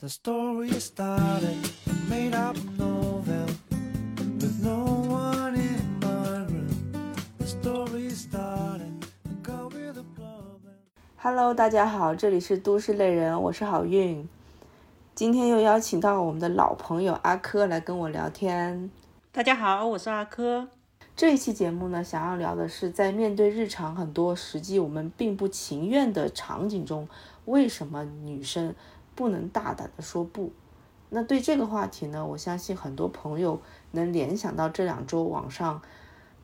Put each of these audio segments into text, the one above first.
The story started, a made up novel, with no one in my room. The story started, a girl with a glove. and- Hello，大家好，这里是都市类人，我是好运。今天又邀请到我们的老朋友阿珂来跟我聊天。大家好，我是阿珂。这一期节目呢，想要聊的是在面对日常很多实际我们并不情愿的场景中，为什么女生不能大胆的说不？那对这个话题呢，我相信很多朋友能联想到这两周网上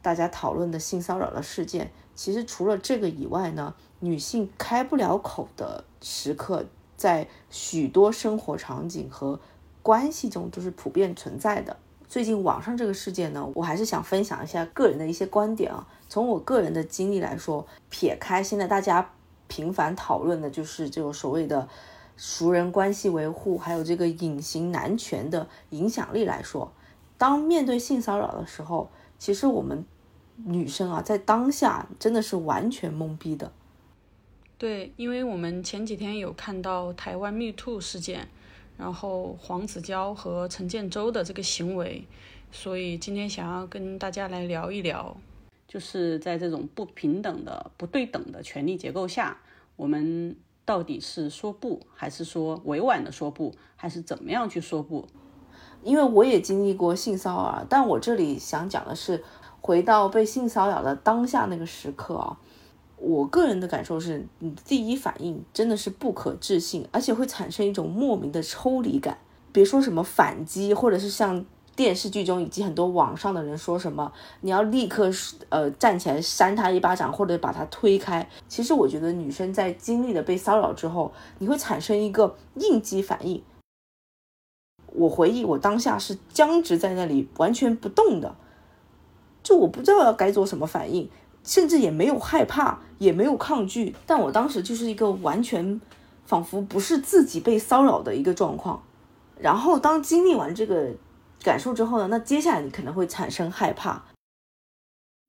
大家讨论的性骚扰的事件。其实除了这个以外呢，女性开不了口的时刻，在许多生活场景和关系中都是普遍存在的。最近网上这个事件呢，我还是想分享一下个人的一些观点啊。从我个人的经历来说，撇开现在大家频繁讨论的就是这种所谓的熟人关系维护，还有这个隐形男权的影响力来说，当面对性骚扰的时候，其实我们女生啊，在当下真的是完全懵逼的。对，因为我们前几天有看到台湾 Me Too 事件，然后黄子佼和陈建州的这个行为，所以今天想要跟大家来聊一聊，就是在这种不平等的、不对等的权力结构下，我们到底是说不，还是说委婉的说不，还是怎么样去说不？因为我也经历过性骚扰，但我这里想讲的是，回到被性骚扰的当下那个时刻啊，我个人的感受是，你第一反应真的是不可置信，而且会产生一种莫名的抽离感。别说什么反击，或者是像电视剧中以及很多网上的人说什么，你要立刻呃站起来扇他一巴掌，或者把他推开。其实我觉得女生在经历了被骚扰之后，你会产生一个应激反应。我回忆，我当下是僵直在那里，完全不动的，就我不知道要该做什么反应，甚至也没有害怕，也没有抗拒，但我当时就是一个完全仿佛不是自己被骚扰的一个状况。然后当经历完这个感受之后呢，那接下来你可能会产生害怕。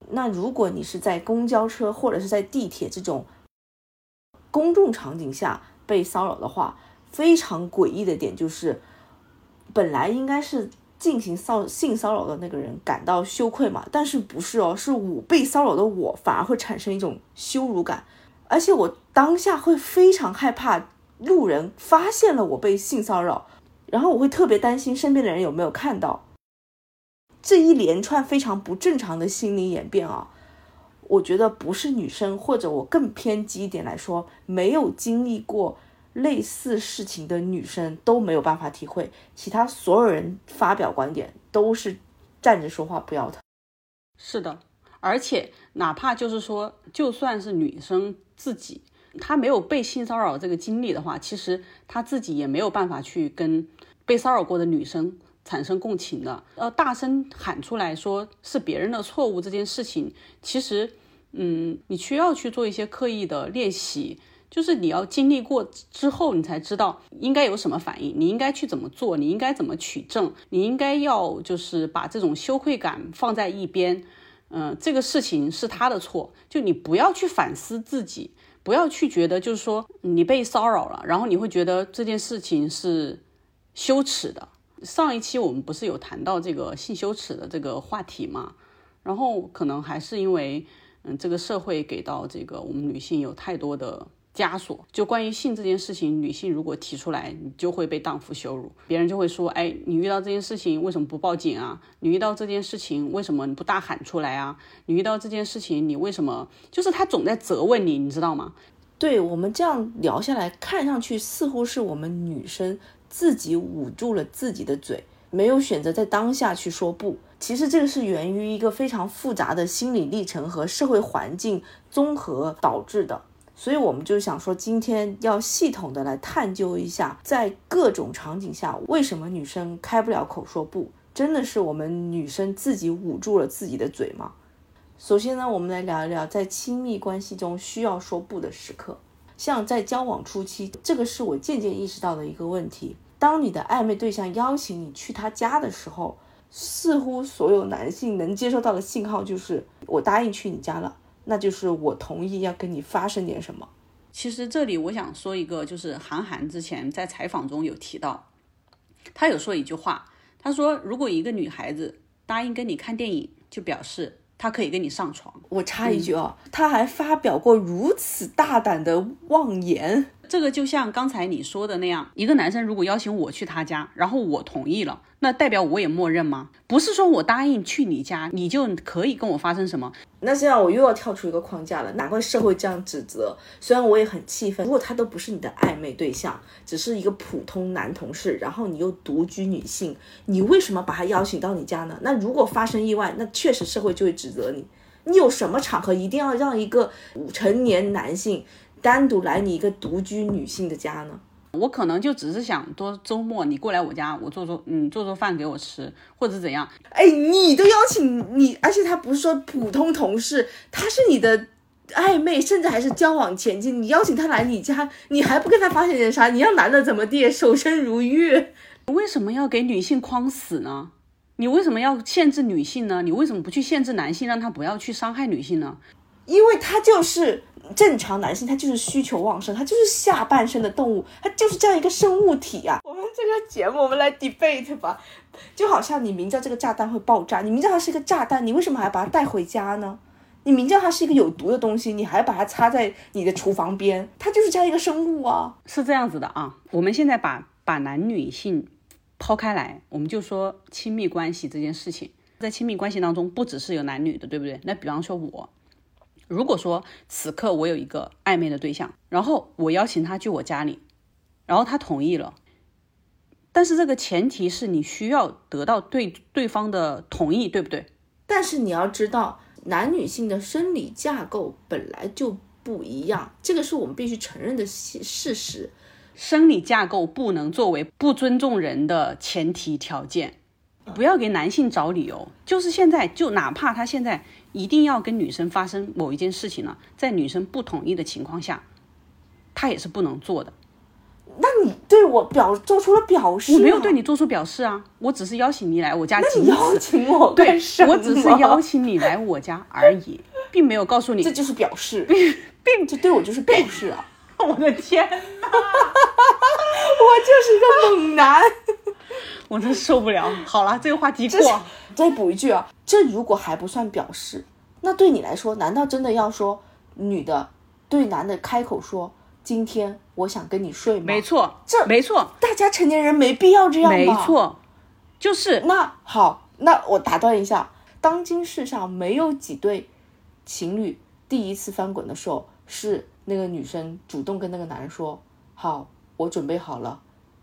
那如果你是在公交车或者是在地铁这种公众场景下被骚扰的话，非常诡异的点就是。本来应该是进行骚性骚扰的那个人感到羞愧嘛，但是不是哦，是我被骚扰的我反而会产生一种羞辱感，而且我当下会非常害怕路人发现了我被性骚扰，然后我会特别担心身边的人有没有看到，这一连串非常不正常的心理演变啊，我觉得不是女生或者我更偏激一点来说，没有经历过。类似事情的女生都没有办法体会，其他所有人发表观点都是站着说话不腰疼。是的，而且哪怕就是说，就算是女生自己，他没有被性骚扰这个经历的话，其实他自己也没有办法去跟被骚扰过的女生产生共情的。呃，大声喊出来说是别人的错误这件事情，其实，嗯，你需要去做一些刻意的练习。就是你要经历过之后，你才知道应该有什么反应，你应该去怎么做，你应该怎么取证，你应该要就是把这种羞愧感放在一边。嗯、这个事情是他的错，就你不要去反思自己，不要去觉得就是说你被骚扰了，然后你会觉得这件事情是羞耻的。上一期我们不是有谈到这个性羞耻的这个话题嘛？然后可能还是因为嗯，这个社会给到这个我们女性有太多的。枷锁就关于性这件事情，女性如果提出来，你就会被荡妇羞辱，别人就会说：“哎，你遇到这件事情为什么不报警啊？你遇到这件事情为什么你不大喊出来啊？你遇到这件事情你为什么？就是他总在责问你，你知道吗？”对我们这样聊下来，看上去似乎是我们女生自己捂住了自己的嘴，没有选择在当下去说不。其实这个是源于一个非常复杂的心理历程和社会环境综合导致的。所以我们就想说，今天要系统的来探究一下，在各种场景下，为什么女生开不了口说不？真的是我们女生自己捂住了自己的嘴吗？首先呢，我们来聊一聊在亲密关系中需要说不的时刻。像在交往初期，这个是我渐渐意识到的一个问题。当你的暧昧对象邀请你去他家的时候，似乎所有男性能接收到的信号就是我答应去你家了。那就是我同意要跟你发生点什么。其实这里我想说一个，就是韩寒之前在采访中有提到，他有说一句话，他说如果一个女孩子答应跟你看电影，就表示她可以跟你上床。我插一句啊，他还发表过如此大胆的妄言。这个就像刚才你说的那样，一个男生如果邀请我去他家，然后我同意了，那代表我也默认吗？不是说我答应去你家，你就可以跟我发生什么？那这样我又要跳出一个框架了，难怪社会这样指责。虽然我也很气愤，如果他都不是你的暧昧对象，只是一个普通男同事，然后你又独居女性，你为什么把他邀请到你家呢？那如果发生意外，那确实社会就会指责你。你有什么场合一定要让一个成年男性？单独来你一个独居女性的家呢？我可能就只是想多周末你过来我家，我做做嗯做做饭给我吃，或者怎样。哎，你都邀请你，而且他不是说普通同事，他是你的暧昧，甚至还是交往前期。你邀请他来你家，你还不跟他发生点啥？你让男的怎么地？守身如玉？为什么要给女性框死呢？你为什么要限制女性呢？你为什么不去限制男性，让他不要去伤害女性呢？因为他就是正常男性，他就是需求旺盛，他就是下半身的动物，他就是这样一个生物体啊。我们这个节目，我们来 debate 吧，就好像你明知道这个炸弹会爆炸，你明知道它是一个炸弹，你为什么还要把它带回家呢？你明知道它是一个有毒的东西，你还把它插在你的厨房边，它就是这样一个生物啊。是这样子的啊，我们现在把把男女性抛开来，我们就说亲密关系这件事情，在亲密关系当中，不只是有男女的，对不对？那比方说我。如果说此刻我有一个暧昧的对象，然后我邀请他去我家里，然后他同意了，但是这个前提是你需要得到对对方的同意，对不对？但是你要知道，男女性的生理架构本来就不一样，这个是我们必须承认的事事实。生理架构不能作为不尊重人的前提条件。不要给男性找理由，就是现在，就哪怕他现在一定要跟女生发生某一件事情了，在女生不同意的情况下，他也是不能做的。那你对我表做出了表示？我没有对你做出表示啊，我只是邀请你来我家。那你邀请我对，我只是邀请你来我家而已，并没有告诉你。这就是表示，并并这对我就是表示啊！我的天，我就是一个猛男。我真受不了。好了，这个话题过。再补一句啊，这如果还不算表示，那对你来说，难道真的要说女的对男的开口说今天我想跟你睡吗？没错，这没错。大家成年人没必要这样吧没错，就是那好，那我打断一下，当今世上没有几对情侣第一次翻滚的时候，是那个女生主动跟那个男人说：“好，我准备好了，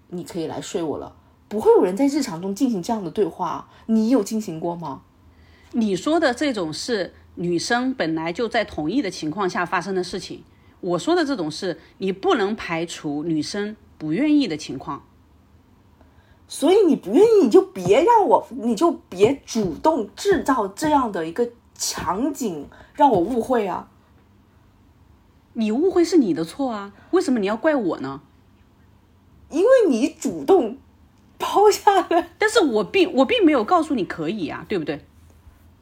你可以来睡我了。”不会有人在日常中进行这样的对话，你有进行过吗？你说的这种是女生本来就在同意的情况下发生的事情，我说的这种是你不能排除女生不愿意的情况。所以你不愿意，你就别让我，你就别主动制造这样的一个场景让我误会啊！你误会是你的错啊，为什么你要怪我呢？因为你主动。抛下来，但是我并我并没有告诉你可以啊，对不对？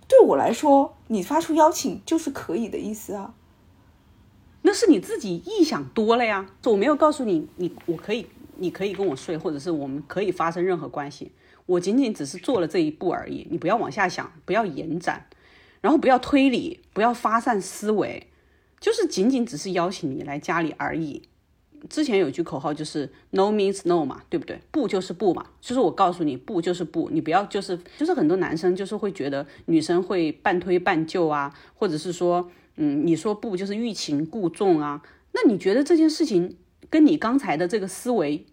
对我来说，你发出邀请就是可以的意思啊。那是你自己臆想多了呀。我没有告诉你，你我可以，你可以跟我睡，或者是我们可以发生任何关系。我仅仅只是做了这一步而已。你不要往下想，不要延展，然后不要推理，不要发散思维，就是仅仅只是邀请你来家里而已。之前有句口号就是 “no means no” 嘛，对不对？不就是不嘛，就是我告诉你，不就是不，你不要就是就是很多男生就是会觉得女生会半推半就啊，或者是说，嗯，你说不就是欲擒故纵啊？那你觉得这件事情跟你刚才的这个思维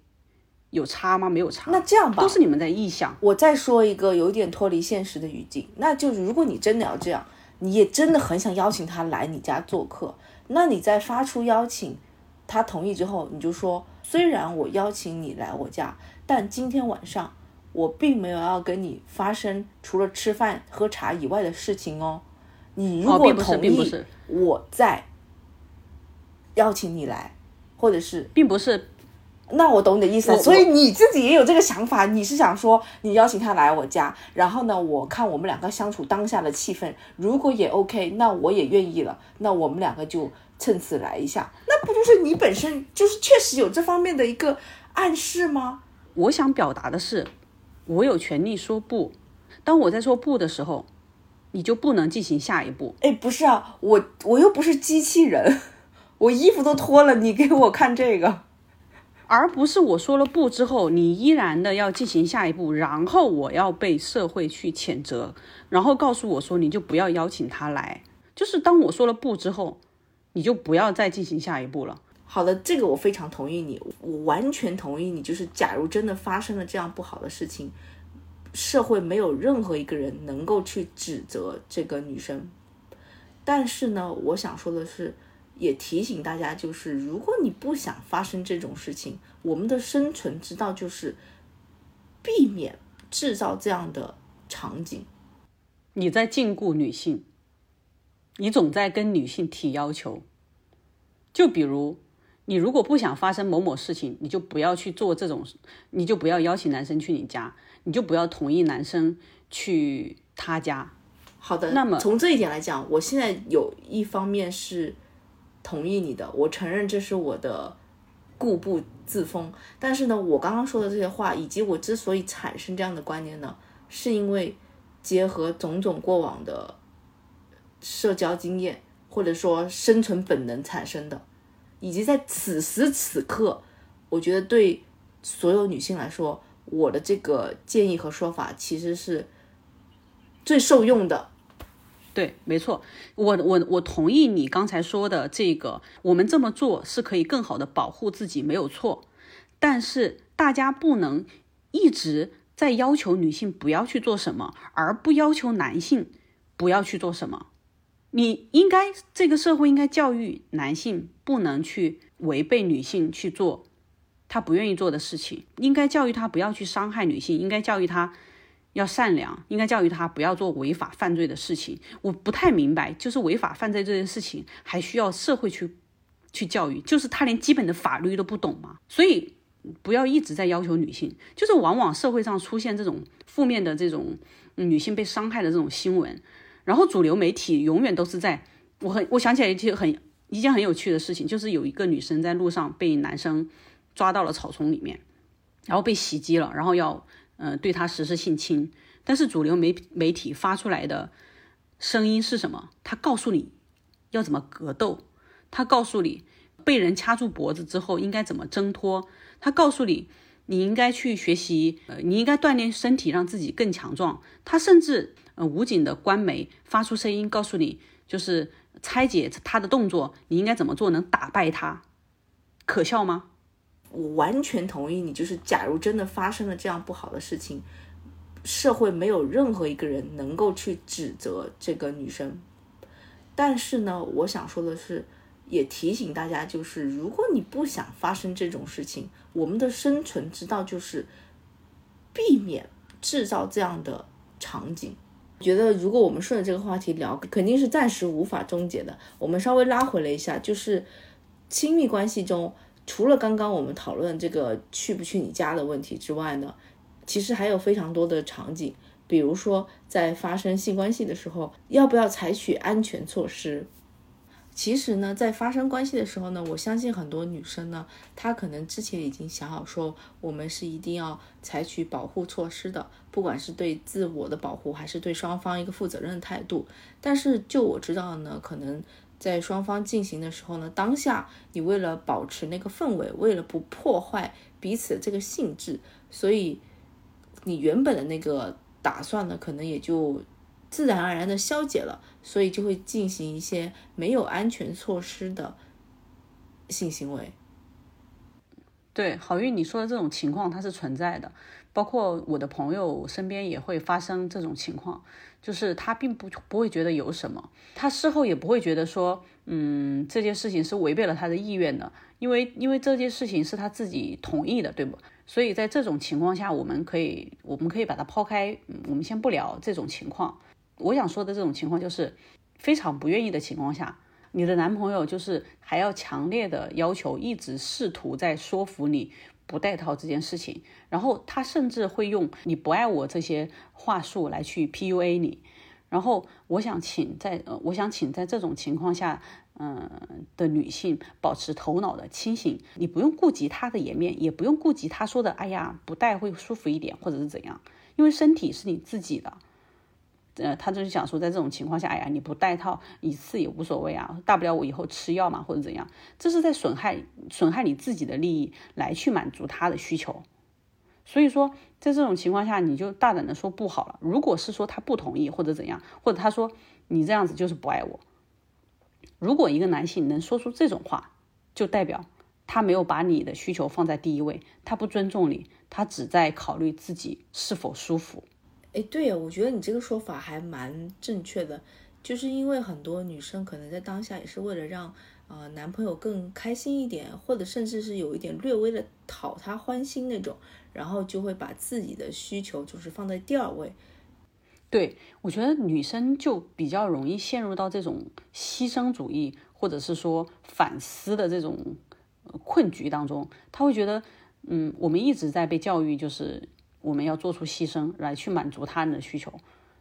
有差吗？没有差。那这样吧，都是你们在臆想。我再说一个有点脱离现实的语境，那就是如果你真的要这样，你也真的很想邀请他来你家做客，那你在发出邀请。他同意之后，你就说，虽然我邀请你来我家，但今天晚上我并没有要跟你发生除了吃饭喝茶以外的事情哦。你如果同意，我再邀请你来，或者是并不是，那我懂你的意思所以你自己也有这个想法，你是想说你邀请他来我家，然后呢，我看我们两个相处当下的气氛，如果也 OK，那我也愿意了，那我们两个就趁此来一下，那不就是你本身就是确实有这方面的一个暗示吗？我想表达的是，我有权利说不。当我在说不的时候，你就不能进行下一步。哎，不是啊，我我又不是机器人，我衣服都脱了，你给我看这个。而不是我说了不之后，你依然的要进行下一步，然后我要被社会去谴责，然后告诉我说你就不要邀请他来。就是当我说了不之后，你就不要再进行下一步了。好的，这个我非常同意你，我完全同意你。就是假如真的发生了这样不好的事情，社会没有任何一个人能够去指责这个女生。但是呢，我想说的是，也提醒大家，就是如果你不想发生这种事情，我们的生存之道就是避免制造这样的场景。你在禁锢女性，你总在跟女性提要求。就比如，你如果不想发生某某事情，你就不要去做这种，你就不要邀请男生去你家，你就不要同意男生去他家。好的，那么从这一点来讲，我现在有一方面是同意你的，我承认这是我的固步自封。但是呢，我刚刚说的这些话，以及我之所以产生这样的观念呢，是因为结合种种过往的社交经验，或者说生存本能产生的，以及在此时此刻，我觉得对所有女性来说，我的这个建议和说法其实是最受用的。对，没错，我我我同意你刚才说的这个，我们这么做是可以更好的保护自己，没有错。但是大家不能一直在要求女性不要去做什么，而不要求男性不要去做什么。你应该这个社会应该教育男性不能去违背女性去做他不愿意做的事情，应该教育他不要去伤害女性，应该教育他。要善良，应该教育他不要做违法犯罪的事情。我不太明白，就是违法犯罪这件事情还需要社会去去教育，就是他连基本的法律都不懂吗？所以不要一直在要求女性，就是往往社会上出现这种负面的这种女性被伤害的这种新闻，然后主流媒体永远都是在。我很我想起来一件很一件很有趣的事情，就是有一个女生在路上被男生抓到了草丛里面，然后被袭击了，然后要。嗯，对他实施性侵，但是主流媒媒体发出来的声音是什么？他告诉你要怎么格斗，他告诉你被人掐住脖子之后应该怎么挣脱，他告诉你你应该去学习，呃，你应该锻炼身体，让自己更强壮。他甚至呃武警的官媒发出声音告诉你，就是拆解他的动作，你应该怎么做能打败他？可笑吗？我完全同意你，就是假如真的发生了这样不好的事情，社会没有任何一个人能够去指责这个女生。但是呢，我想说的是，也提醒大家，就是如果你不想发生这种事情，我们的生存之道就是避免制造这样的场景。觉得如果我们顺着这个话题聊，肯定是暂时无法终结的。我们稍微拉回了一下，就是亲密关系中。除了刚刚我们讨论这个去不去你家的问题之外呢，其实还有非常多的场景，比如说在发生性关系的时候，要不要采取安全措施？其实呢，在发生关系的时候呢，我相信很多女生呢，她可能之前已经想好说，我们是一定要采取保护措施的，不管是对自我的保护，还是对双方一个负责任的态度。但是就我知道呢，可能。在双方进行的时候呢，当下你为了保持那个氛围，为了不破坏彼此的这个性质，所以你原本的那个打算呢，可能也就自然而然的消解了，所以就会进行一些没有安全措施的性行为。对，好运你说的这种情况它是存在的，包括我的朋友身边也会发生这种情况。就是他并不不会觉得有什么，他事后也不会觉得说，嗯，这件事情是违背了他的意愿的，因为因为这件事情是他自己同意的，对不？所以在这种情况下，我们可以我们可以把它抛开，我们先不聊这种情况。我想说的这种情况就是非常不愿意的情况下，你的男朋友就是还要强烈的要求，一直试图在说服你不戴套这件事情，然后他甚至会用“你不爱我”这些话术来去 PUA 你。然后我想请在，呃，我想请在这种情况下，嗯的女性保持头脑的清醒，你不用顾及他的颜面，也不用顾及他说的，哎呀，不戴会舒服一点，或者是怎样，因为身体是你自己的。呃，他就是想说，在这种情况下，哎呀，你不戴套一次也无所谓啊，大不了我以后吃药嘛，或者怎样，这是在损害损害你自己的利益，来去满足他的需求。所以说，在这种情况下，你就大胆的说不好了。如果是说他不同意或者怎样，或者他说你这样子就是不爱我，如果一个男性能说出这种话，就代表他没有把你的需求放在第一位，他不尊重你，他只在考虑自己是否舒服。哎，对呀，我觉得你这个说法还蛮正确的，就是因为很多女生可能在当下也是为了让呃男朋友更开心一点，或者甚至是有一点略微的讨他欢心那种，然后就会把自己的需求就是放在第二位。对我觉得女生就比较容易陷入到这种牺牲主义，或者是说反思的这种困局当中，她会觉得，嗯，我们一直在被教育就是。我们要做出牺牲来去满足他人的需求，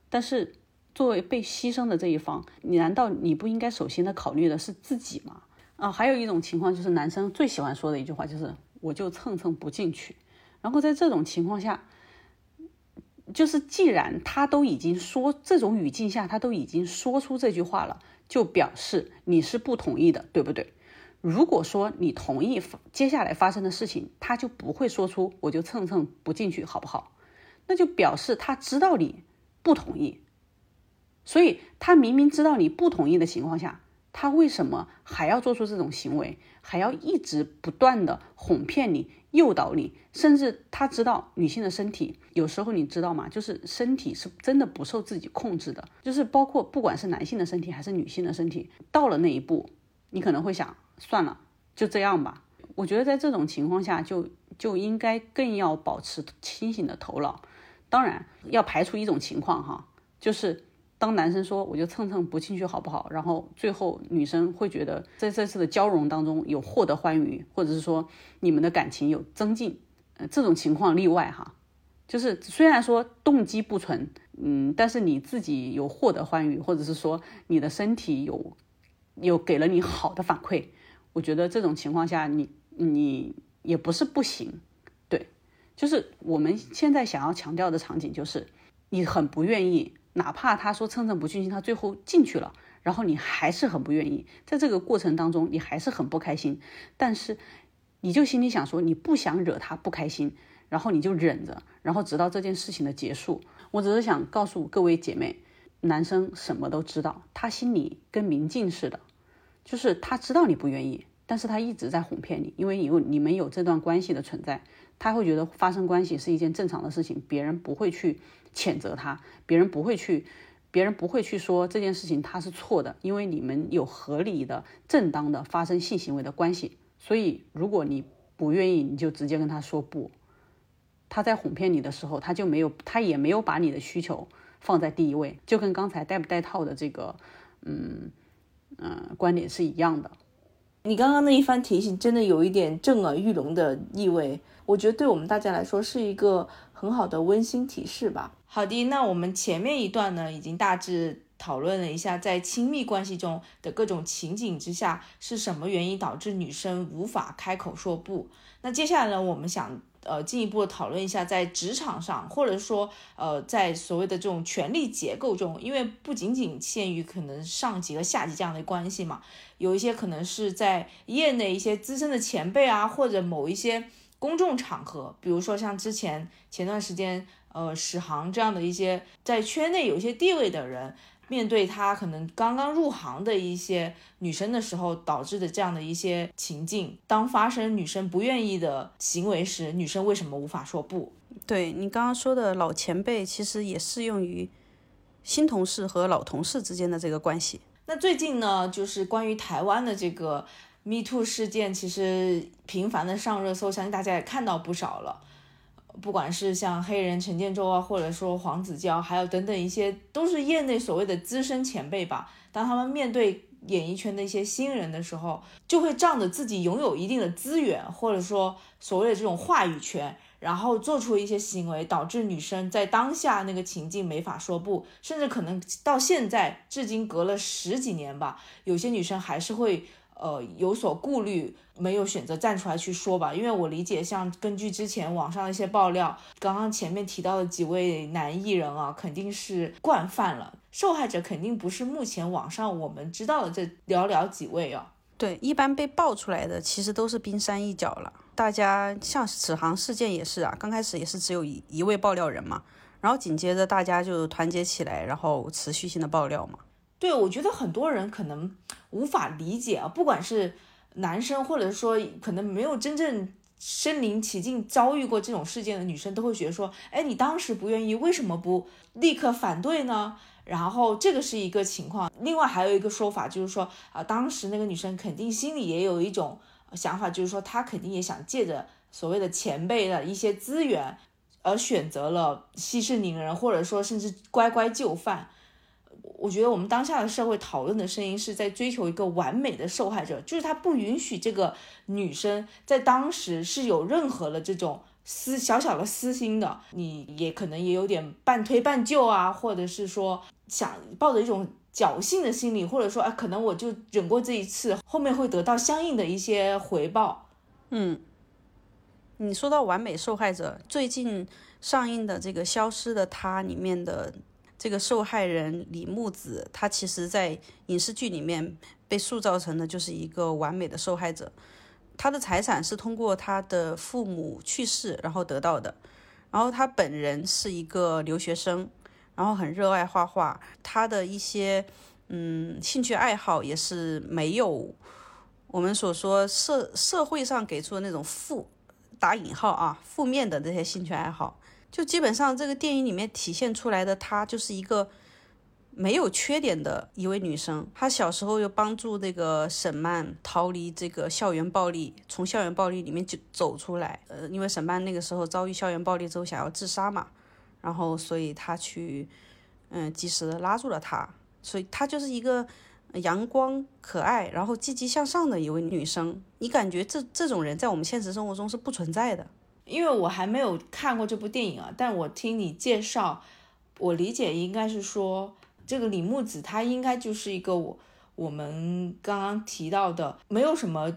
但是作为被牺牲的这一方，你难道你不应该首先的考虑的是自己吗？啊，还有一种情况就是男生最喜欢说的一句话就是“我就蹭蹭不进去”，然后在这种情况下，就是既然他都已经说这种语境下他都已经说出这句话了，就表示你是不同意的，对不对？如果说你同意接下来发生的事情，他就不会说出我就蹭蹭不进去，好不好？那就表示他知道你不同意，所以他明明知道你不同意的情况下，他为什么还要做出这种行为，还要一直不断的哄骗你、诱导你？甚至他知道女性的身体有时候你知道吗？就是身体是真的不受自己控制的，就是包括不管是男性的身体还是女性的身体，到了那一步，你可能会想。算了，就这样吧。我觉得在这种情况下，就就应该更要保持清醒的头脑。当然，要排除一种情况哈，就是当男生说我就蹭蹭不进去好不好？然后最后女生会觉得在这次的交融当中有获得欢愉，或者是说你们的感情有增进，呃，这种情况例外哈。就是虽然说动机不纯，嗯，但是你自己有获得欢愉，或者是说你的身体有有给了你好的反馈。我觉得这种情况下，你你也不是不行，对，就是我们现在想要强调的场景，就是你很不愿意，哪怕他说蹭蹭不进去，他最后进去了，然后你还是很不愿意，在这个过程当中，你还是很不开心，但是你就心里想说，你不想惹他不开心，然后你就忍着，然后直到这件事情的结束。我只是想告诉各位姐妹，男生什么都知道，他心里跟明镜似的。就是他知道你不愿意，但是他一直在哄骗你，因为有你们有这段关系的存在，他会觉得发生关系是一件正常的事情，别人不会去谴责他，别人不会去，别人不会去说这件事情他是错的，因为你们有合理的、正当的发生性行为的关系，所以如果你不愿意，你就直接跟他说不。他在哄骗你的时候，他就没有，他也没有把你的需求放在第一位，就跟刚才带不带套的这个，嗯。嗯，观点是一样的。你刚刚那一番提醒，真的有一点震耳欲聋的意味。我觉得对我们大家来说是一个很好的温馨提示吧。好的，那我们前面一段呢，已经大致讨论了一下，在亲密关系中的各种情景之下，是什么原因导致女生无法开口说不。那接下来呢，我们想。呃，进一步讨论一下，在职场上，或者说，呃，在所谓的这种权力结构中，因为不仅仅限于可能上级和下级这样的关系嘛，有一些可能是在业内一些资深的前辈啊，或者某一些公众场合，比如说像之前前段时间，呃，史航这样的一些在圈内有一些地位的人。面对他可能刚刚入行的一些女生的时候，导致的这样的一些情境，当发生女生不愿意的行为时，女生为什么无法说不？对你刚刚说的老前辈，其实也适用于新同事和老同事之间的这个关系。那最近呢，就是关于台湾的这个 Me Too 事件，其实频繁的上热搜，相信大家也看到不少了。不管是像黑人陈建州啊，或者说黄子佼，还有等等一些，都是业内所谓的资深前辈吧。当他们面对演艺圈的一些新人的时候，就会仗着自己拥有一定的资源，或者说所谓的这种话语权，然后做出一些行为，导致女生在当下那个情境没法说不，甚至可能到现在至今隔了十几年吧，有些女生还是会。呃，有所顾虑，没有选择站出来去说吧，因为我理解，像根据之前网上的一些爆料，刚刚前面提到的几位男艺人啊，肯定是惯犯了，受害者肯定不是目前网上我们知道的这寥寥几位啊。对，一般被爆出来的其实都是冰山一角了。大家像此航事件也是啊，刚开始也是只有一一位爆料人嘛，然后紧接着大家就团结起来，然后持续性的爆料嘛。对，我觉得很多人可能无法理解啊，不管是男生，或者说可能没有真正身临其境遭遇过这种事件的女生，都会觉得说，哎，你当时不愿意，为什么不立刻反对呢？然后这个是一个情况。另外还有一个说法就是说，啊，当时那个女生肯定心里也有一种想法，就是说她肯定也想借着所谓的前辈的一些资源，而选择了息事宁人，或者说甚至乖乖就范。我觉得我们当下的社会讨论的声音是在追求一个完美的受害者，就是他不允许这个女生在当时是有任何的这种私小小的私心的，你也可能也有点半推半就啊，或者是说想抱着一种侥幸的心理，或者说哎，可能我就忍过这一次，后面会得到相应的一些回报。嗯，你说到完美受害者，最近上映的这个《消失的她》里面的。这个受害人李木子，她其实，在影视剧里面被塑造成的就是一个完美的受害者。她的财产是通过她的父母去世然后得到的。然后他本人是一个留学生，然后很热爱画画。他的一些嗯兴趣爱好也是没有我们所说社社会上给出的那种负打引号啊负面的这些兴趣爱好。就基本上这个电影里面体现出来的她就是一个没有缺点的一位女生。她小时候又帮助那个沈曼逃离这个校园暴力，从校园暴力里面就走出来。呃，因为沈曼那个时候遭遇校园暴力之后想要自杀嘛，然后所以她去嗯及时的拉住了她。所以她就是一个阳光可爱，然后积极向上的一位女生。你感觉这这种人在我们现实生活中是不存在的。因为我还没有看过这部电影啊，但我听你介绍，我理解应该是说，这个李木子她应该就是一个我我们刚刚提到的没有什么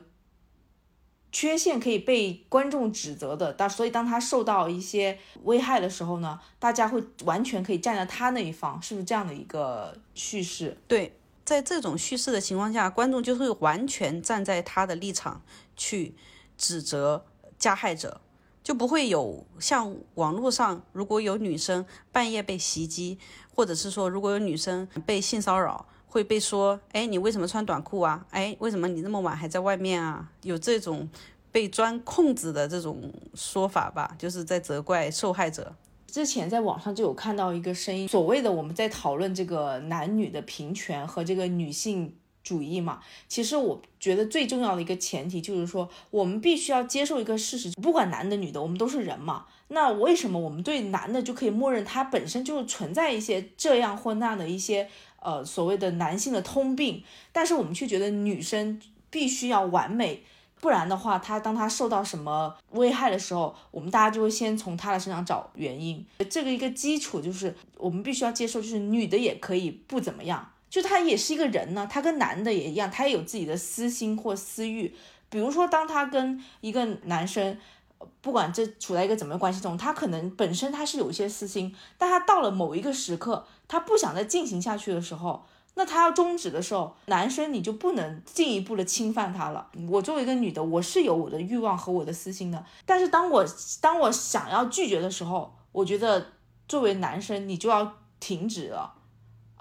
缺陷可以被观众指责的，但所以当他受到一些危害的时候呢，大家会完全可以站在他那一方，是不是这样的一个叙事？对，在这种叙事的情况下，观众就会完全站在他的立场去指责加害者。就不会有像网络上，如果有女生半夜被袭击，或者是说如果有女生被性骚扰，会被说，哎，你为什么穿短裤啊？哎，为什么你那么晚还在外面啊？有这种被钻空子的这种说法吧，就是在责怪受害者。之前在网上就有看到一个声音，所谓的我们在讨论这个男女的平权和这个女性。主义嘛，其实我觉得最重要的一个前提就是说，我们必须要接受一个事实，不管男的女的，我们都是人嘛。那为什么我们对男的就可以默认他本身就是存在一些这样或那样的一些呃所谓的男性的通病，但是我们却觉得女生必须要完美，不然的话，他当他受到什么危害的时候，我们大家就会先从他的身上找原因。这个一个基础就是我们必须要接受，就是女的也可以不怎么样。就他也是一个人呢，他跟男的也一样，他也有自己的私心或私欲。比如说，当他跟一个男生，不管这处在一个怎么样关系中，他可能本身他是有一些私心，但他到了某一个时刻，他不想再进行下去的时候，那他要终止的时候，男生你就不能进一步的侵犯他了。我作为一个女的，我是有我的欲望和我的私心的，但是当我当我想要拒绝的时候，我觉得作为男生你就要停止了。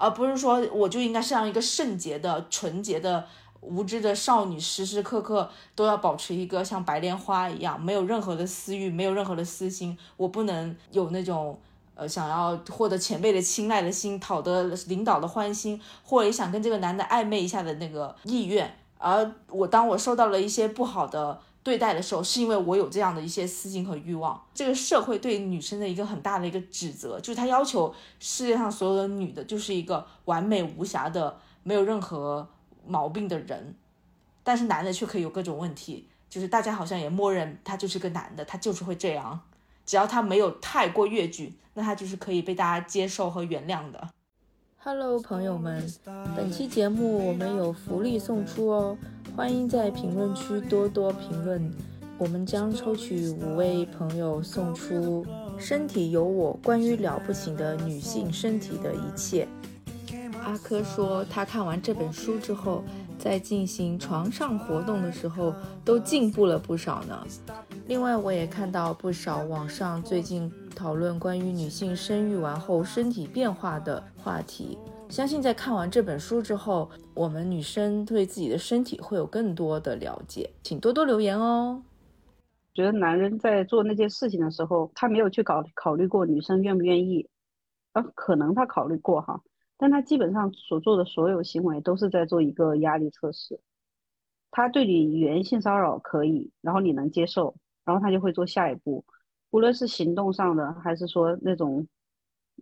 而不是说我就应该像一个圣洁的、纯洁的、无知的少女，时时刻刻都要保持一个像白莲花一样，没有任何的私欲，没有任何的私心。我不能有那种呃想要获得前辈的青睐的心，讨得领导的欢心，或者也想跟这个男的暧昧一下的那个意愿。而我当我受到了一些不好的。对待的时候，是因为我有这样的一些私心和欲望。这个社会对女生的一个很大的一个指责，就是他要求世界上所有的女的，就是一个完美无瑕的，没有任何毛病的人，但是男的却可以有各种问题，就是大家好像也默认他就是个男的，他就是会这样，只要他没有太过越矩，那他就是可以被大家接受和原谅的。Hello，朋友们，本期节目我们有福利送出哦，欢迎在评论区多多评论，我们将抽取五位朋友送出《身体有我：关于了不起的女性身体的一切》。阿珂说，他看完这本书之后，在进行床上活动的时候都进步了不少呢。另外，我也看到不少网上最近讨论关于女性生育完后身体变化的话题。相信在看完这本书之后，我们女生对自己的身体会有更多的了解，请多多留言哦。觉得男人在做那件事情的时候，他没有去考考虑过女生愿不愿意，呃，可能他考虑过哈，但他基本上所做的所有行为都是在做一个压力测试。他对你语言性骚扰可以，然后你能接受，然后他就会做下一步，无论是行动上的，还是说那种，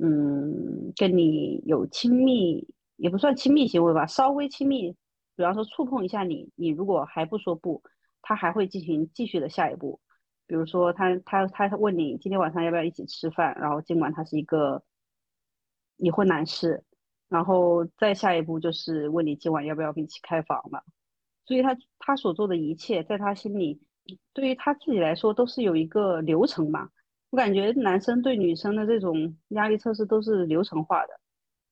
嗯，跟你有亲密，也不算亲密行为吧，稍微亲密，比方说触碰一下你，你如果还不说不，他还会进行继续的下一步。比如说他他他问你今天晚上要不要一起吃饭，然后尽管他是一个已婚男士，然后再下一步就是问你今晚要不要一起开房了。所以他他所做的一切，在他心里，对于他自己来说都是有一个流程嘛。我感觉男生对女生的这种压力测试都是流程化的，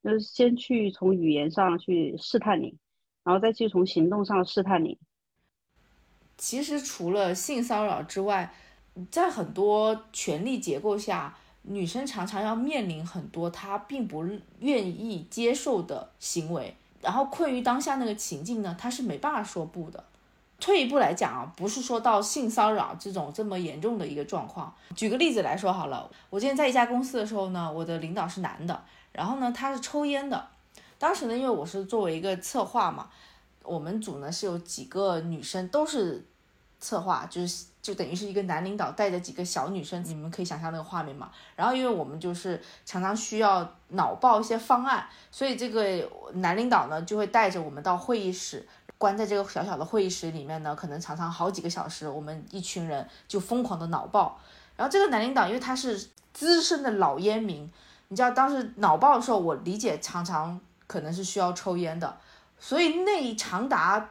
就是先去从语言上去试探你，然后再去从行动上试探你。其实除了性骚扰之外，在很多权力结构下，女生常常要面临很多她并不愿意接受的行为，然后困于当下那个情境呢，她是没办法说不的。退一步来讲啊，不是说到性骚扰这种这么严重的一个状况。举个例子来说好了，我之前在一家公司的时候呢，我的领导是男的，然后呢他是抽烟的。当时呢，因为我是作为一个策划嘛，我们组呢是有几个女生都是策划，就是就等于是一个男领导带着几个小女生，你们可以想象那个画面嘛。然后因为我们就是常常需要脑爆一些方案，所以这个男领导呢就会带着我们到会议室。关在这个小小的会议室里面呢，可能常常好几个小时，我们一群人就疯狂的脑爆。然后这个男领导，因为他是资深的老烟民，你知道当时脑爆的时候，我理解常常可能是需要抽烟的，所以那长达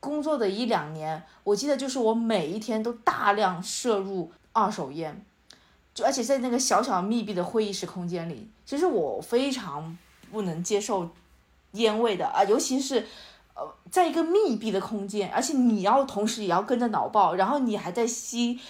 工作的一两年，我记得就是我每一天都大量摄入二手烟，就而且在那个小小密闭的会议室空间里，其实我非常不能接受烟味的啊，尤其是。呃，在一个密闭的空间，而且你要同时也要跟着脑爆，然后你还在吸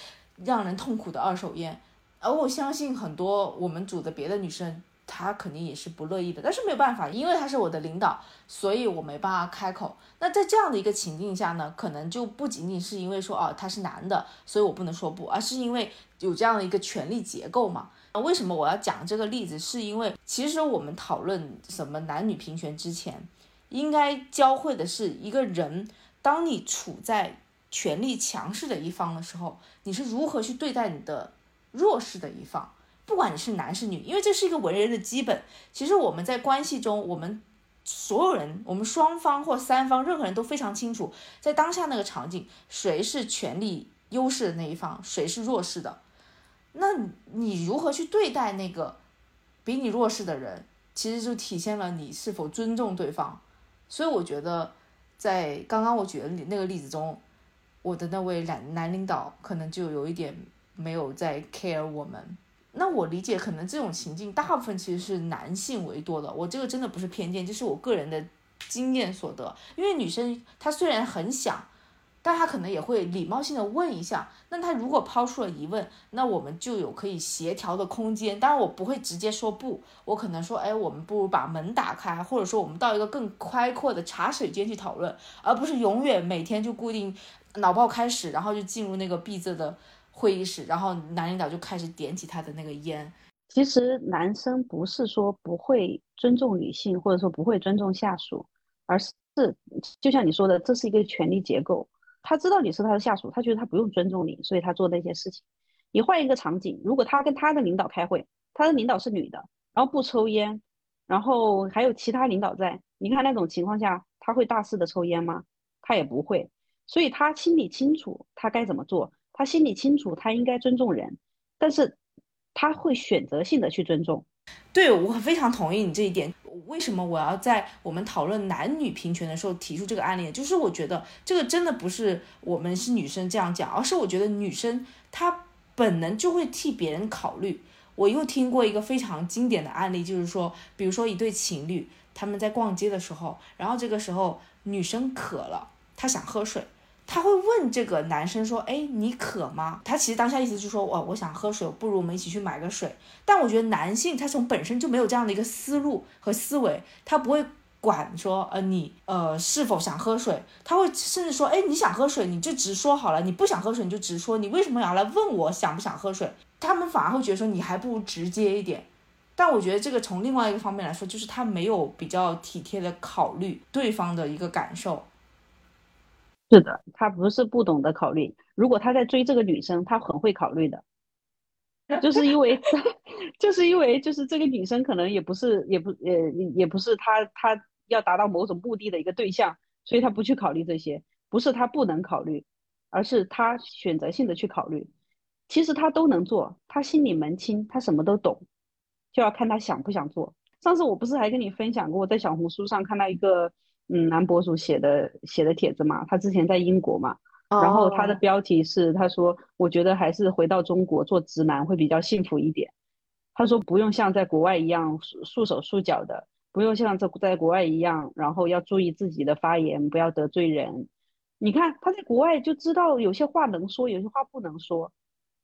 让人痛苦的二手烟，而我相信很多我们组的别的女生，她肯定也是不乐意的，但是没有办法，因为他是我的领导，所以我没办法开口。那在这样的一个情境下呢，可能就不仅仅是因为说哦他是男的，所以我不能说不，而是因为有这样的一个权力结构嘛。为什么我要讲这个例子？是因为其实我们讨论什么男女平权之前。应该教会的是一个人，当你处在权力强势的一方的时候，你是如何去对待你的弱势的一方，不管你是男是女，因为这是一个文人的基本。其实我们在关系中，我们所有人，我们双方或三方，任何人都非常清楚，在当下那个场景，谁是权力优势的那一方，谁是弱势的。那你如何去对待那个比你弱势的人，其实就体现了你是否尊重对方。所以我觉得，在刚刚我举的那个例子中，我的那位男男领导可能就有一点没有在 care 我们。那我理解，可能这种情境大部分其实是男性为多的。我这个真的不是偏见，这是我个人的经验所得。因为女生她虽然很想，但他可能也会礼貌性的问一下。那他如果抛出了疑问，那我们就有可以协调的空间。当然，我不会直接说不，我可能说，哎，我们不如把门打开，或者说我们到一个更开阔的茶水间去讨论，而不是永远每天就固定脑爆开始，然后就进入那个闭塞的会议室，然后男领导就开始点起他的那个烟。其实男生不是说不会尊重女性，或者说不会尊重下属，而是就像你说的，这是一个权力结构。他知道你是他的下属，他觉得他不用尊重你，所以他做那些事情。你换一个场景，如果他跟他的领导开会，他的领导是女的，然后不抽烟，然后还有其他领导在，你看那种情况下，他会大肆的抽烟吗？他也不会，所以他心里清楚他该怎么做，他心里清楚他应该尊重人，但是他会选择性的去尊重。对我非常同意你这一点。为什么我要在我们讨论男女平权的时候提出这个案例？就是我觉得这个真的不是我们是女生这样讲，而是我觉得女生她本能就会替别人考虑。我又听过一个非常经典的案例，就是说，比如说一对情侣他们在逛街的时候，然后这个时候女生渴了，她想喝水。他会问这个男生说：“哎，你渴吗？”他其实当下意思就是说：“哦，我想喝水，不如我们一起去买个水。”但我觉得男性他从本身就没有这样的一个思路和思维，他不会管说呃你呃是否想喝水，他会甚至说：“哎，你想喝水你就直说好了，你不想喝水你就直说，你为什么要来问我想不想喝水？”他们反而会觉得说你还不如直接一点。但我觉得这个从另外一个方面来说，就是他没有比较体贴的考虑对方的一个感受。是的，他不是不懂得考虑。如果他在追这个女生，他很会考虑的，就是因为，就是因为，就是这个女生可能也不是，也不，呃，也不是他他要达到某种目的的一个对象，所以他不去考虑这些。不是他不能考虑，而是他选择性的去考虑。其实他都能做，他心里门清，他什么都懂，就要看他想不想做。上次我不是还跟你分享过，在小红书上看到一个。嗯，男博主写的写的帖子嘛，他之前在英国嘛，然后他的标题是他说，我觉得还是回到中国做直男会比较幸福一点。他说不用像在国外一样束束手束脚的，不用像在在国外一样，然后要注意自己的发言，不要得罪人。你看他在国外就知道有些话能说，有些话不能说，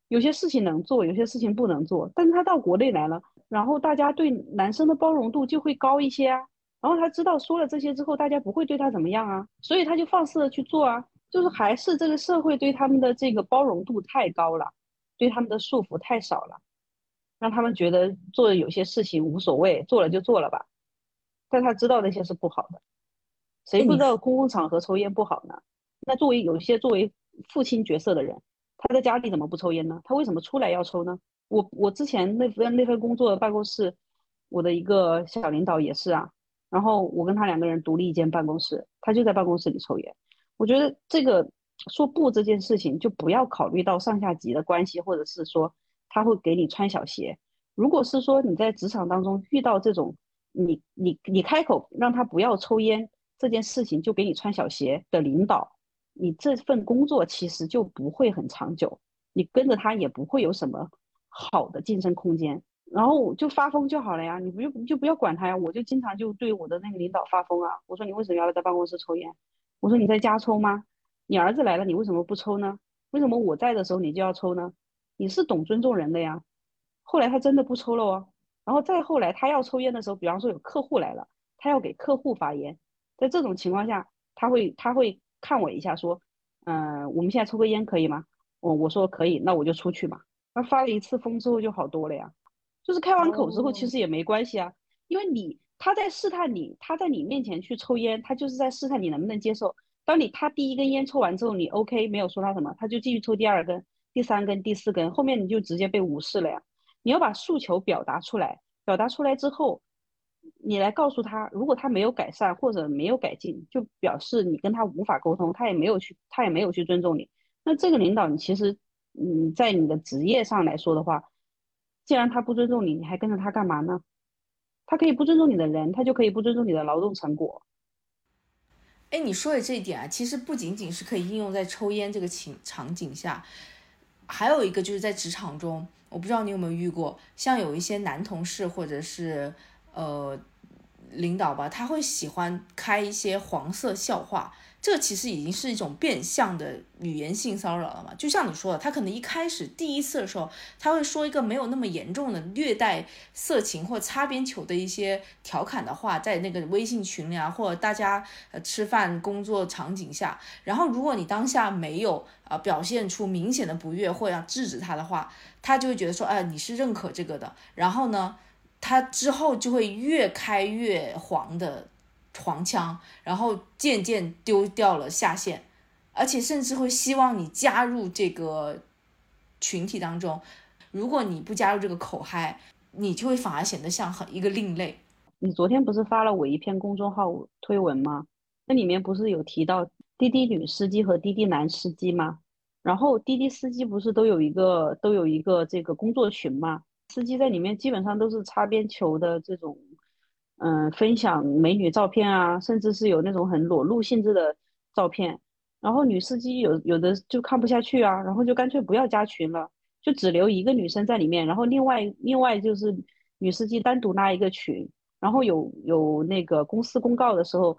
有些事情能做，有些事情不能做。但是他到国内来了，然后大家对男生的包容度就会高一些啊。然后他知道说了这些之后，大家不会对他怎么样啊，所以他就放肆的去做啊。就是还是这个社会对他们的这个包容度太高了，对他们的束缚太少了，让他们觉得做有些事情无所谓，做了就做了吧。但他知道那些是不好的，谁不知道公共场合抽烟不好呢？那作为有些作为父亲角色的人，他在家里怎么不抽烟呢？他为什么出来要抽呢？我我之前那份那份工作办公室，我的一个小领导也是啊。然后我跟他两个人独立一间办公室，他就在办公室里抽烟。我觉得这个说不这件事情，就不要考虑到上下级的关系，或者是说他会给你穿小鞋。如果是说你在职场当中遇到这种，你你你开口让他不要抽烟这件事情，就给你穿小鞋的领导，你这份工作其实就不会很长久，你跟着他也不会有什么好的晋升空间。然后就发疯就好了呀，你不就就不要管他呀。我就经常就对我的那个领导发疯啊，我说你为什么要来在办公室抽烟？我说你在家抽吗？你儿子来了，你为什么不抽呢？为什么我在的时候你就要抽呢？你是懂尊重人的呀。后来他真的不抽了哦。然后再后来他要抽烟的时候，比方说有客户来了，他要给客户发烟，在这种情况下，他会他会看我一下说，嗯，我们现在抽个烟可以吗？我我说可以，那我就出去嘛。那发了一次疯之后就好多了呀。就是开完口之后，其实也没关系啊，因为你他在试探你，他在你面前去抽烟，他就是在试探你能不能接受。当你他第一根烟抽完之后，你 OK 没有说他什么，他就继续抽第二根、第三根、第四根，后面你就直接被无视了呀。你要把诉求表达出来，表达出来之后，你来告诉他，如果他没有改善或者没有改进，就表示你跟他无法沟通，他也没有去，他也没有去尊重你。那这个领导，你其实，嗯，在你的职业上来说的话。既然他不尊重你，你还跟着他干嘛呢？他可以不尊重你的人，他就可以不尊重你的劳动成果。哎，你说的这一点啊，其实不仅仅是可以应用在抽烟这个情场景下，还有一个就是在职场中，我不知道你有没有遇过，像有一些男同事或者是呃领导吧，他会喜欢开一些黄色笑话。这其实已经是一种变相的语言性骚扰了嘛？就像你说的，他可能一开始第一次的时候，他会说一个没有那么严重的略带色情或擦边球的一些调侃的话，在那个微信群里啊，或者大家呃吃饭工作场景下，然后如果你当下没有啊表现出明显的不悦或要制止他的话，他就会觉得说，哎，你是认可这个的，然后呢，他之后就会越开越黄的。黄腔，然后渐渐丢掉了下线，而且甚至会希望你加入这个群体当中。如果你不加入这个口嗨，你就会反而显得像很一个另类。你昨天不是发了我一篇公众号推文吗？那里面不是有提到滴滴女司机和滴滴男司机吗？然后滴滴司机不是都有一个都有一个这个工作群吗？司机在里面基本上都是擦边球的这种，嗯，分享美女照片啊，甚至是有那种很裸露性质的照片。然后女司机有有的就看不下去啊，然后就干脆不要加群了，就只留一个女生在里面，然后另外另外就是女司机单独拉一个群，然后有有那个公司公告的时候，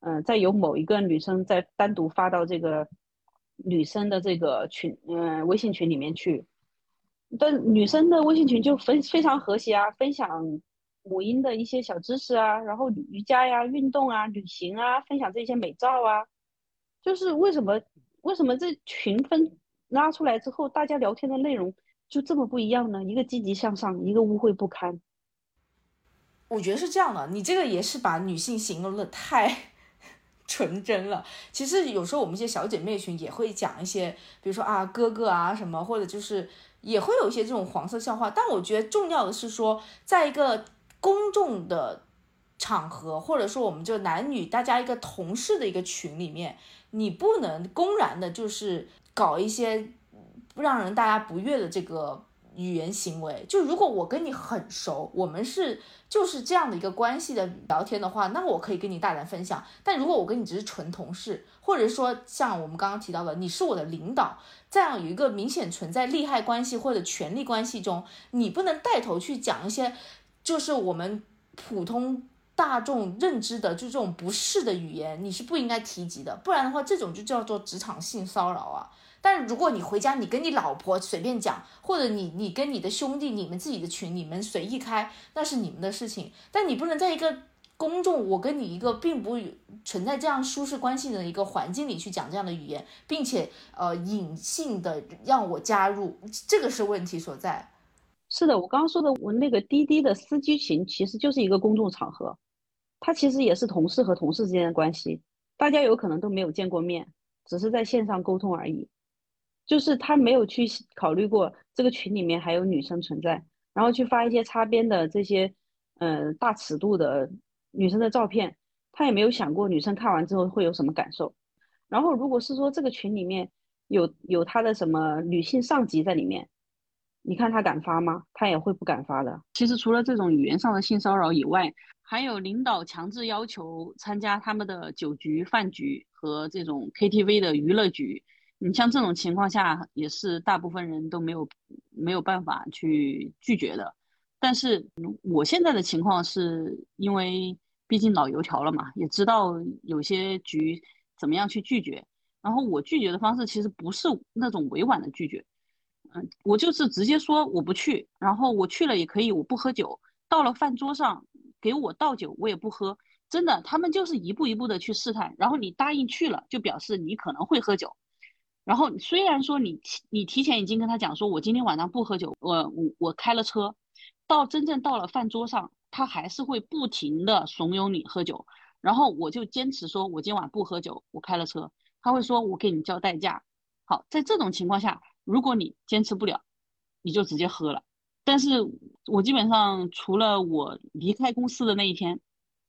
嗯，再由某一个女生再单独发到这个。女生的这个群，嗯，微信群里面去，但女生的微信群就非非常和谐啊，分享母婴的一些小知识啊，然后瑜伽呀、运动啊、旅行啊，分享这些美照啊，就是为什么为什么这群分拉出来之后，大家聊天的内容就这么不一样呢？一个积极向上，一个污秽不堪。我觉得是这样的，你这个也是把女性形容的太。纯真了。其实有时候我们一些小姐妹群也会讲一些，比如说啊哥哥啊什么，或者就是也会有一些这种黄色笑话。但我觉得重要的是说，在一个公众的场合，或者说我们就男女大家一个同事的一个群里面，你不能公然的就是搞一些让人大家不悦的这个。语言行为，就如果我跟你很熟，我们是就是这样的一个关系的聊天的话，那我可以跟你大胆分享。但如果我跟你只是纯同事，或者说像我们刚刚提到的，你是我的领导，这样有一个明显存在利害关系或者权力关系中，你不能带头去讲一些就是我们普通大众认知的就这种不适的语言，你是不应该提及的。不然的话，这种就叫做职场性骚扰啊。但是如果你回家，你跟你老婆随便讲，或者你你跟你的兄弟，你们自己的群，你们随意开，那是你们的事情。但你不能在一个公众，我跟你一个并不存在这样舒适关系的一个环境里去讲这样的语言，并且呃隐性的让我加入，这个是问题所在。是的，我刚刚说的，我那个滴滴的司机群其实就是一个公众场合，它其实也是同事和同事之间的关系，大家有可能都没有见过面，只是在线上沟通而已。就是他没有去考虑过这个群里面还有女生存在，然后去发一些擦边的这些，嗯，大尺度的女生的照片，他也没有想过女生看完之后会有什么感受。然后如果是说这个群里面有有他的什么女性上级在里面，你看他敢发吗？他也会不敢发的。其实除了这种语言上的性骚扰以外，还有领导强制要求参加他们的酒局、饭局和这种 KTV 的娱乐局。你像这种情况下，也是大部分人都没有没有办法去拒绝的。但是我现在的情况是因为毕竟老油条了嘛，也知道有些局怎么样去拒绝。然后我拒绝的方式其实不是那种委婉的拒绝，嗯，我就是直接说我不去。然后我去了也可以，我不喝酒。到了饭桌上给我倒酒，我也不喝。真的，他们就是一步一步的去试探。然后你答应去了，就表示你可能会喝酒。然后虽然说你你提前已经跟他讲说，我今天晚上不喝酒，我我我开了车，到真正到了饭桌上，他还是会不停的怂恿你喝酒。然后我就坚持说，我今晚不喝酒，我开了车。他会说，我给你交代驾。好，在这种情况下，如果你坚持不了，你就直接喝了。但是我基本上除了我离开公司的那一天，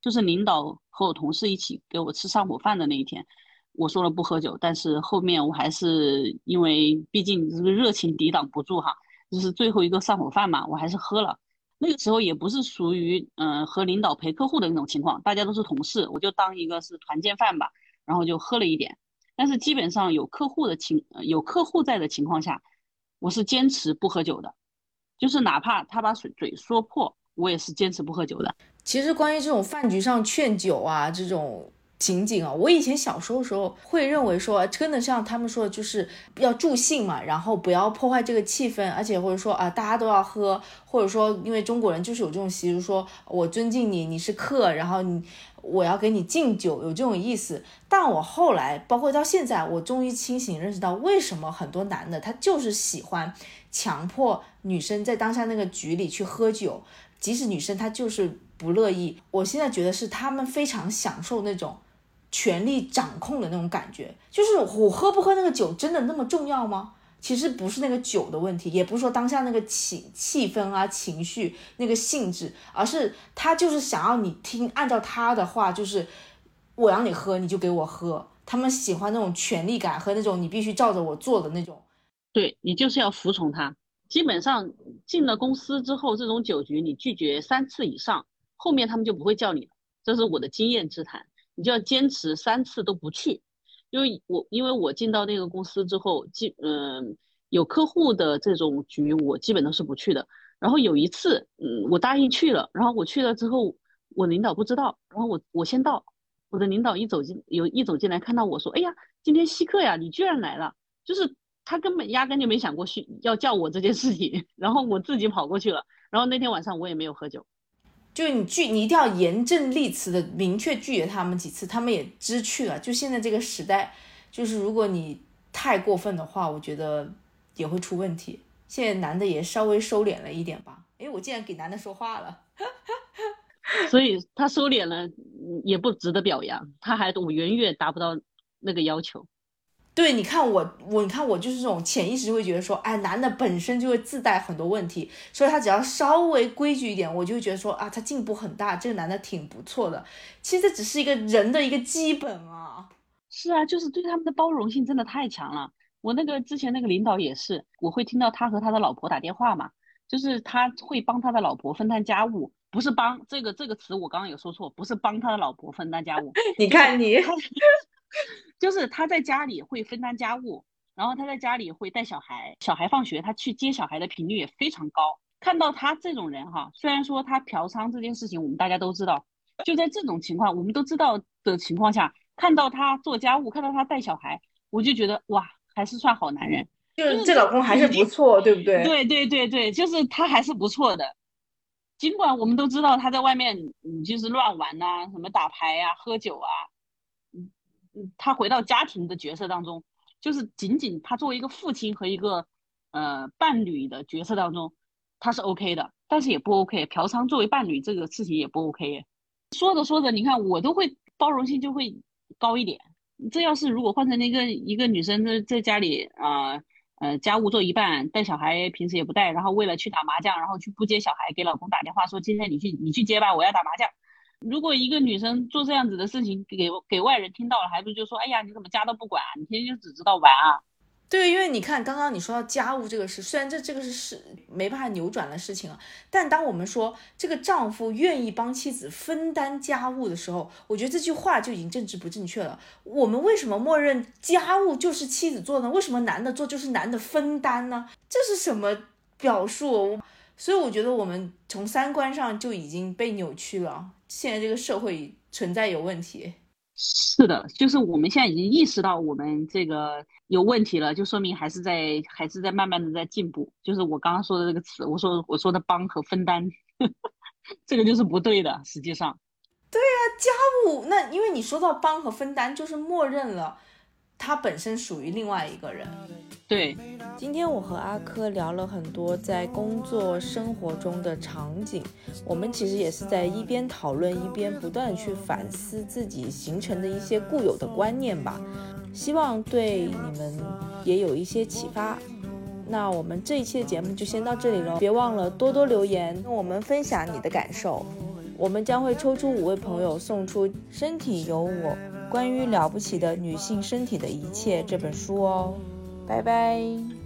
就是领导和我同事一起给我吃上火饭的那一天。我说了不喝酒，但是后面我还是因为毕竟这个热情抵挡不住哈，就是最后一个上火饭嘛，我还是喝了。那个时候也不是属于嗯和领导陪客户的那种情况，大家都是同事，我就当一个是团建饭吧，然后就喝了一点。但是基本上有客户的情有客户在的情况下，我是坚持不喝酒的，就是哪怕他把嘴嘴说破，我也是坚持不喝酒的。其实关于这种饭局上劝酒啊这种。情景啊，我以前小时候的时候会认为说，真的像他们说的，就是要助兴嘛，然后不要破坏这个气氛，而且或者说啊，大家都要喝，或者说因为中国人就是有这种习俗，说我尊敬你，你是客，然后你我要给你敬酒，有这种意思。但我后来，包括到现在，我终于清醒认识到，为什么很多男的他就是喜欢强迫女生在当下那个局里去喝酒，即使女生她就是不乐意。我现在觉得是他们非常享受那种。权力掌控的那种感觉，就是我喝不喝那个酒真的那么重要吗？其实不是那个酒的问题，也不是说当下那个气气氛啊、情绪那个性质，而是他就是想要你听，按照他的话，就是我让你喝你就给我喝，他们喜欢那种权力感和那种你必须照着我做的那种。对你就是要服从他。基本上进了公司之后，这种酒局你拒绝三次以上，后面他们就不会叫你了。这是我的经验之谈，你就要坚持三次都不去。因为我因为我进到那个公司之后，基嗯有客户的这种局，我基本都是不去的。然后有一次，嗯，我答应去了，然后我去了之后，我领导不知道，然后我我先到，我的领导一走进有一走进来看到我说，哎呀，今天稀客呀，你居然来了，就是。他根本压根就没想过去要叫我这件事情，然后我自己跑过去了。然后那天晚上我也没有喝酒，就你拒，你一定要严正立辞的明确拒绝他们几次，他们也知趣了。就现在这个时代，就是如果你太过分的话，我觉得也会出问题。现在男的也稍微收敛了一点吧。哎，我竟然给男的说话了，所以他收敛了也不值得表扬，他还我远远达不到那个要求。对，你看我，我你看我就是这种潜意识会觉得说，哎，男的本身就会自带很多问题，所以他只要稍微规矩一点，我就会觉得说啊，他进步很大，这个男的挺不错的。其实这只是一个人的一个基本啊。是啊，就是对他们的包容性真的太强了。我那个之前那个领导也是，我会听到他和他的老婆打电话嘛，就是他会帮他的老婆分担家务，不是帮这个这个词我刚刚有说错，不是帮他的老婆分担家务。你看你。就是他在家里会分担家务，然后他在家里会带小孩，小孩放学他去接小孩的频率也非常高。看到他这种人哈，虽然说他嫖娼这件事情我们大家都知道，就在这种情况我们都知道的情况下，看到他做家务，看到他带小孩，我就觉得哇，还是算好男人，就是这老公还是不错，对不对？对对对对，就是他还是不错的。尽管我们都知道他在外面嗯就是乱玩呐，什么打牌呀、喝酒啊。嗯，他回到家庭的角色当中，就是仅仅他作为一个父亲和一个呃伴侣的角色当中，他是 OK 的，但是也不 OK。嫖娼作为伴侣这个事情也不 OK。说着说着，你看我都会包容性就会高一点。这要是如果换成那个一个女生在在家里啊呃家务做一半，带小孩平时也不带，然后为了去打麻将，然后去不接小孩，给老公打电话说今天你去你去接吧，我要打麻将。如果一个女生做这样子的事情，给给外人听到了，还不就说，哎呀，你怎么家都不管，你天天就只知道玩啊？对，因为你看刚刚你说到家务这个事，虽然这这个是是没办法扭转的事情啊，但当我们说这个丈夫愿意帮妻子分担家务的时候，我觉得这句话就已经政治不正确了。我们为什么默认家务就是妻子做呢？为什么男的做就是男的分担呢？这是什么表述？所以我觉得我们从三观上就已经被扭曲了。现在这个社会存在有问题，是的，就是我们现在已经意识到我们这个有问题了，就说明还是在还是在慢慢的在进步。就是我刚刚说的这个词，我说我说的帮和分担，这个就是不对的。实际上，对啊，家务那因为你说到帮和分担，就是默认了他本身属于另外一个人。对，今天我和阿珂聊了很多在工作生活中的场景，我们其实也是在一边讨论一边不断去反思自己形成的一些固有的观念吧，希望对你们也有一些启发。那我们这一期的节目就先到这里喽，别忘了多多留言跟我们分享你的感受，我们将会抽出五位朋友送出《身体有我：关于了不起的女性身体的一切》这本书哦。拜拜。